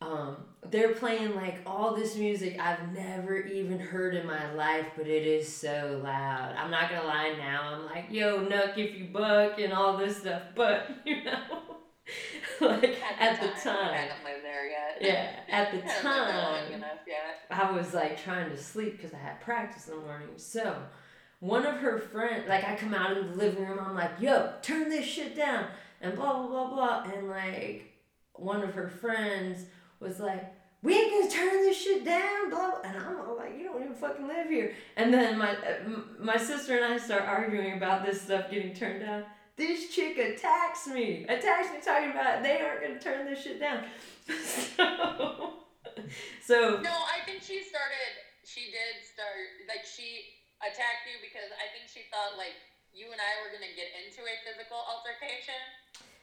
um, they're playing like all this music I've never even heard in my life, but it is so loud. I'm not gonna lie now, I'm like, yo, knuck if you buck and all this stuff, <laughs> but you know, <laughs> like at the I time, haven't lived there yet. yeah, at the <laughs> haven't lived there long time, enough yet. I was like trying to sleep because I had practice in the morning. So one of her friends, like I come out in the living room, I'm like, yo, turn this shit down, and blah blah blah blah, and like one of her friends was like, we ain't gonna turn this shit down, blah, and I'm like, you don't even fucking live here. And then my uh, my sister and I start arguing about this stuff getting turned down. This chick attacks me, attacks me talking about they aren't gonna turn this shit down. <laughs> so, <laughs> so No, I think she started. She did start. Like she attacked you because I think she thought like you and I were gonna get into a physical altercation.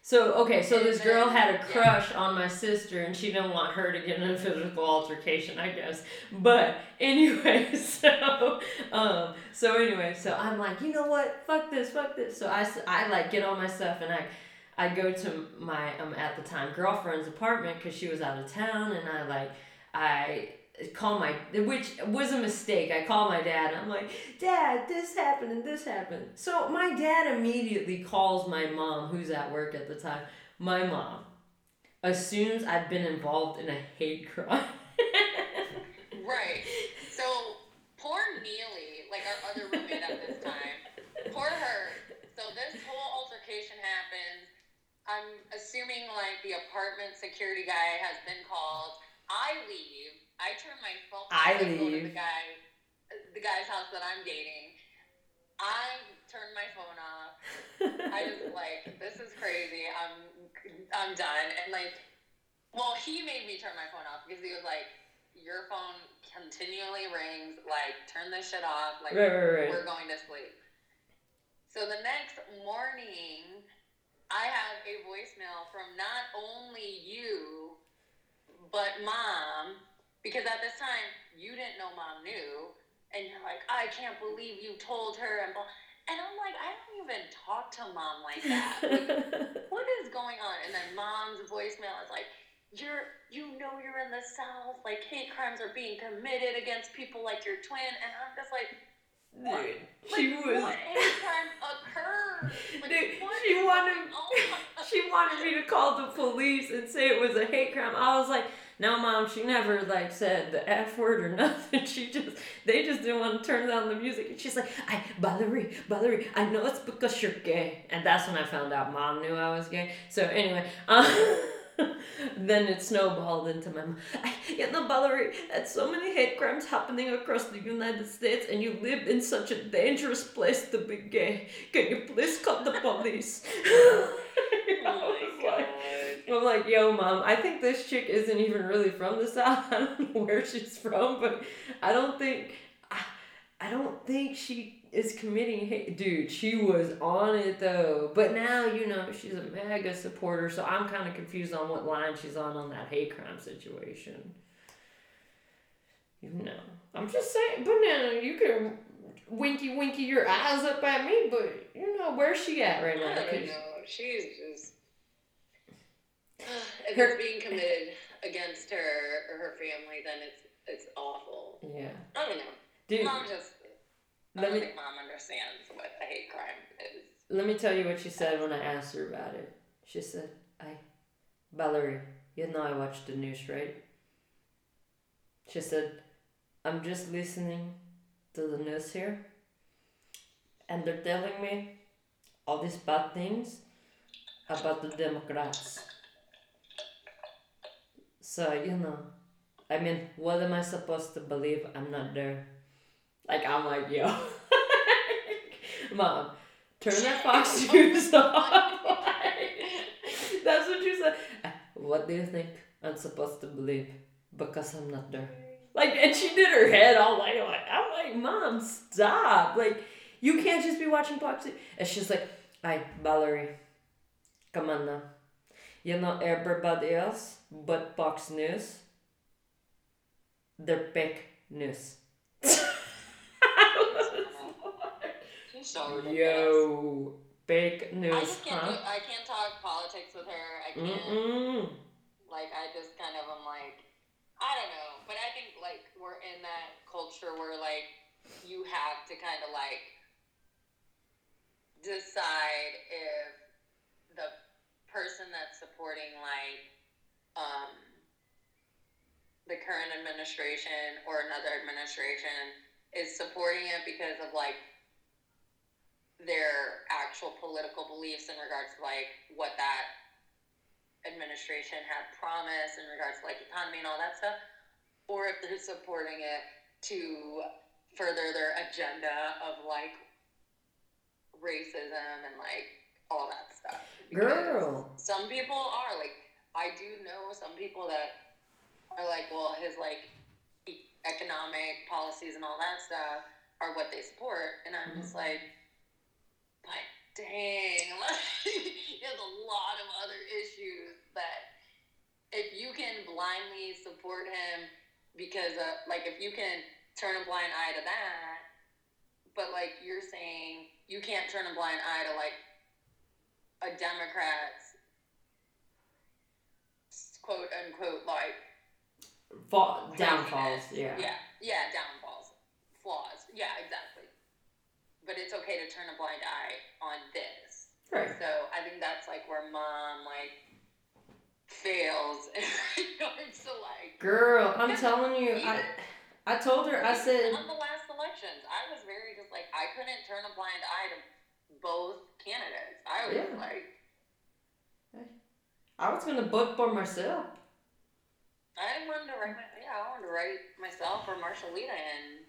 So okay, so this girl had a yeah. crush on my sister, and she didn't want her to get in a physical altercation, I guess. But anyway, <laughs> so um, so anyway, so I'm like, you know what? Fuck this, fuck this. So I I like get all my stuff, and I I go to my um at the time girlfriend's apartment because she was out of town, and I like I call my which was a mistake. I call my dad. I'm like, Dad, this happened and this happened. So my dad immediately calls my mom, who's at work at the time. My mom assumes I've been involved in a hate crime. <laughs> Right. So poor Neely, like our other roommate at this time, poor her. So this whole altercation happens. I'm assuming like the apartment security guy has been called. I leave. I turn my phone. I to leave. the guy, the guy's house that I'm dating. I turn my phone off. I just <laughs> like this is crazy. I'm I'm done. And like, well, he made me turn my phone off because he was like, your phone continually rings. Like, turn this shit off. Like, right, right, right. we're going to sleep. So the next morning, I have a voicemail from not only you, but mom, because at this time you didn't know mom knew, and you're like, I can't believe you told her, and blah. And I'm like, I don't even talk to mom like that. Like, <laughs> what is going on? And then mom's voicemail is like, you're, you know, you're in the South. Like, hate crimes are being committed against people like your twin. And I'm just like, Dude, she was. what hate crime occurred? <laughs> Like, Dude, what she wanted- <laughs> she wanted me to call the police and say it was a hate crime. I was like, no, mom, she never like said the f word or <laughs> nothing. She just, they just didn't want to turn down the music. And she's like, I, bother Valerie, Valerie, I know it's because you're gay. And that's when I found out mom knew I was gay. So anyway, um, <laughs> then it snowballed into my mom. I, you know, Valerie, there's so many hate crimes happening across the United States, and you live in such a dangerous place to be gay. Can you please call the police? <laughs> Oh Was <laughs> like, I'm like, yo, mom, I think this chick isn't even really from the South. I don't know where she's from, but I don't think. I, I don't think she is committing hate. Dude, she was on it though. But now, you know, she's a mega supporter, so I'm kind of confused on what line she's on on that hate crime situation. You know, I'm just saying, but now you can winky winky your eyes up at me, but you know, where's she at right now? I don't know. She's just. <sighs> If Her- it's being committed against her or her family, then it's it's awful. Yeah. I don't know. Dude, Mom just. I let me- think mom understands what a hate crime is. let me tell you what she said when I asked her about it. She said, I, Valerie, you know I watch the news, right? She said, I'm just listening to the news here, and they're telling me all these bad things about the Democrats. So, you know, I mean, what am I supposed to believe? I'm not there. Like, I'm like, yo. <laughs> Mom, turn that <laughs> Fox oh News off. <laughs> That's what you said. What do you think I'm supposed to believe? Because I'm not there. Like, and she did her head all like, like I'm like, Mom, stop. Like, you can't just be watching Fox News. And she's like, I, Valerie, come on now. You know, everybody else but Fox News, they're fake news. She's so ridiculous. Yo, I news, just can't. huh? Do, I can't talk politics with her. I can't. Mm-mm. Like I just kind of am like, I don't know. But I think like we're in that culture where like you have to kind of like decide if the person that's supporting like um the current administration or another administration is supporting it because of like their actual political beliefs in regards to like what that administration had promised in regards to like economy and all that stuff, or if they're supporting it to further their agenda of like racism and like all that stuff. Because Girl. some people are like, I do know some people that are like, well, his like economic policies and all that stuff are what they support, and I'm just mm-hmm. like, but dang, <laughs> like, he has a lot of other issues that if you can blindly support him because uh, like if you can turn a blind eye to that but like you're saying you can't turn a blind eye to like a democrat's quote unquote like Fall, downfalls, yeah. yeah yeah downfalls flaws yeah exactly but it's okay to turn a blind eye on this Right. so I think that's like where mom like fails <laughs> regards to like. Girl, I'm telling you, I, I told her, I said, on the last elections, I was very just like I couldn't turn a blind eye to both candidates. I was Yeah. like, I was gonna vote for myself. I wanted to write my yeah, I wanted to write myself or Marshallita in.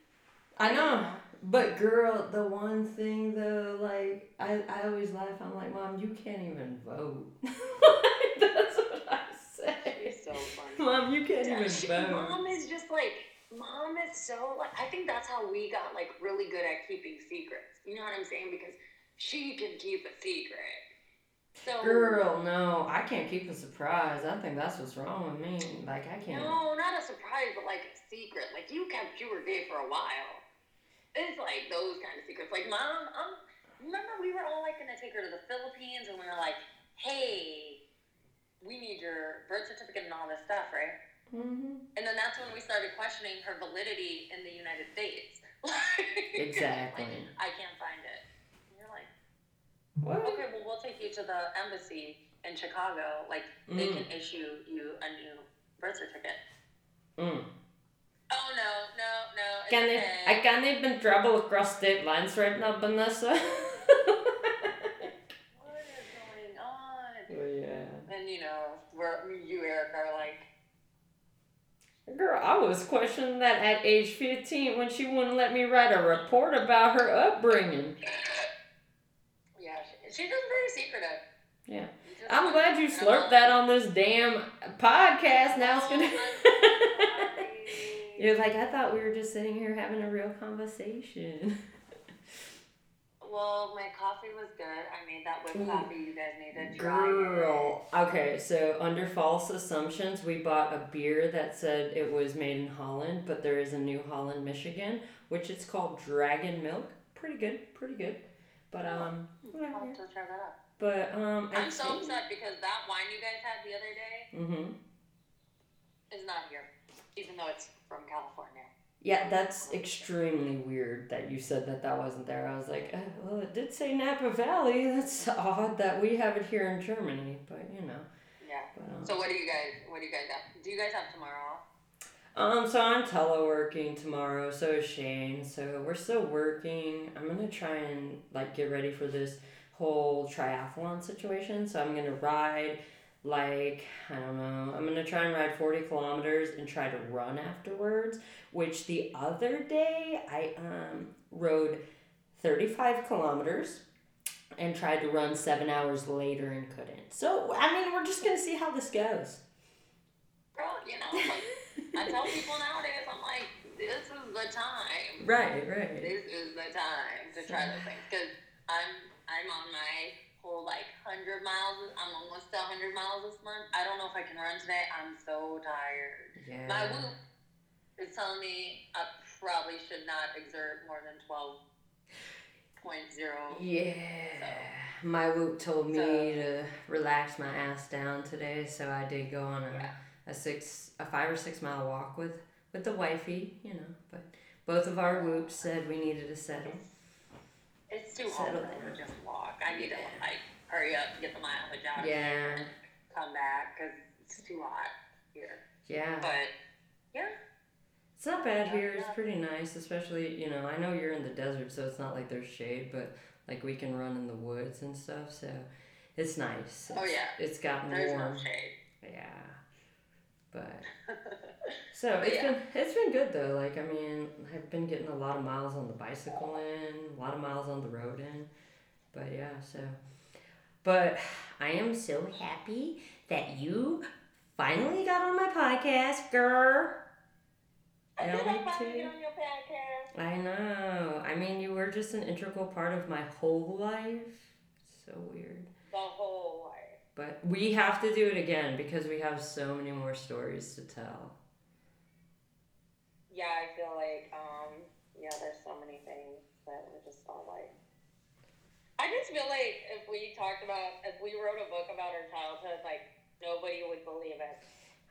I know, but girl, the one thing though, like, I, I always laugh. I'm like, Mom, you can't even vote. <laughs> That's what I say. She's so funny. Mom, you can't Yeah, even she- vote. mom is just like mom is so like I think that's how we got like really good at keeping secrets. You know what I'm saying? Because she can keep a secret. So Girl, no, I can't keep a surprise. I think that's what's wrong with me. Like, I can't. No, not a surprise, but like a secret. Like you kept you were gay for a while. It's like those kind of secrets. Like mom, um, remember we were all like gonna take her to the Philippines, and we were like, hey, we need your birth certificate and all this stuff, right? hmm And then that's when we started questioning her validity in the United States. <laughs> Exactly. Like, I can't find it. And you're like, What? okay, well, we'll take you to the embassy in Chicago. Like, they Mm. can issue you a new birth certificate. Mm. Oh, no, no, no. Can okay. I, I can't even travel across state lines right now, Vanessa. <laughs> What is going on? oh, yeah. And, you know, we're, you, Eric, are like, Girl, I was questioning that at age 15 when she wouldn't let me write a report about her upbringing. yeah, she, she's just very secretive. Yeah. I'm glad you slurped that on this damn podcast. Now it's gonna. Oh, <laughs> Oh. You're like, I thought we were just sitting here having a real conversation. <laughs> Well, my coffee was good. I made that whipped coffee. You guys need to try. Girl. Okay, so under false assumptions, we bought a beer that said it was made in Holland, but there is a New Holland, Michigan, which it's called Dragon Milk. Pretty good, pretty good. But um, I'll have to try that out. but um, I'm so think- upset because that wine you guys had the other day mm-hmm. is not here, even though it's from California. Yeah, that's extremely weird that you said that that wasn't there. I was like, oh, well, it did say Napa Valley. <laughs> That's odd that we have it here in Germany, but you know. Yeah. But, um, So what do you guys? What do you guys have? Do you guys have tomorrow? Um, so I'm teleworking tomorrow, so is Shane. So we're still working. I'm gonna try and like get ready for this whole triathlon situation. So I'm gonna ride like I don't know. I'm gonna try and ride 40 kilometers and try to run afterwards. Which the other day I um rode 35 kilometers and tried to run seven hours later and couldn't. So I mean, we're just gonna see how this goes. Girl, you know, like, I tell <laughs> people nowadays, I'm like, this is the time. Right, right. This is the time to try the things because I'm I'm on my whole like hundred miles. I'm almost to hundred miles this month. I don't know if I can run today. I'm so tired. Yeah. My Whoop is telling me I probably should not exert more than twelve point zero. Yeah. My whoop told me So- to relax my ass down today, so I did go on a, Yeah. a six a five or six mile walk with with the wifey, you know. But both of our whoops said we needed to settle. It's too down. to just walk. I need Yeah. to like hurry up, and get the mileage out. of Yeah. here, and Come back because it's too hot here. Yeah. But yeah. It's not bad here. It's pretty nice, especially you know. I know you're in the desert, so it's not like there's shade, but like we can run in the woods and stuff, so it's nice. Oh, yeah. It's gotten There's warm. no shade. Yeah. But <laughs> So But it's yeah. been it's been good though. Like I mean, I've been getting a lot of miles on the bicycle in, a lot of miles on the road in. But yeah, so but I am so happy that you finally got on my podcast, girl. I don't need to. get on your podcast? I know. I mean, you were just an integral part of my whole life. So weird. The whole life. But we have to do it again because we have so many more stories to tell. Yeah, I feel like um yeah, there's so many things that we're just all like I just feel like if we talked about if we wrote a book about our childhood, like nobody would believe it.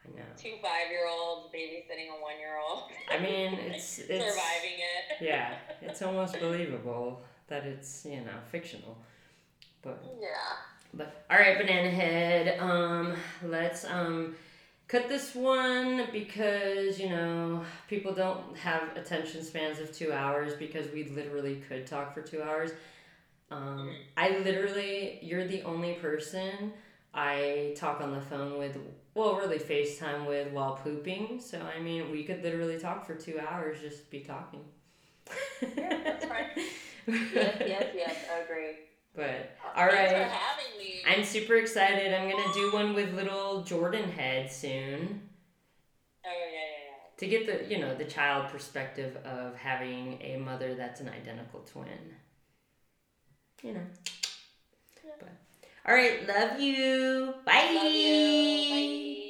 I know. Two five year olds babysitting a one year old. I mean, <laughs> it's it's surviving it. yeah, it's almost <laughs> believable that it's you know fictional. But Yeah. But all right, banana head. Um, let's um cut this one because you know people don't have attention spans of two hours because we literally could talk for two hours. Um, I literally, you're the only person I talk on the phone with. Well, really FaceTime with while pooping. So I mean, we could literally talk for two hours, just be talking. Yeah, that's fine. Yes, <laughs> yes, yes, I agree. But all Thanks right. for having me. I'm super excited. I'm gonna do one with little Jordan head soon oh yeah, yeah, yeah. to get the you know the child perspective of having a mother that's an identical twin. You know. Yeah. But all right, love you. Bye. Love you. Bye.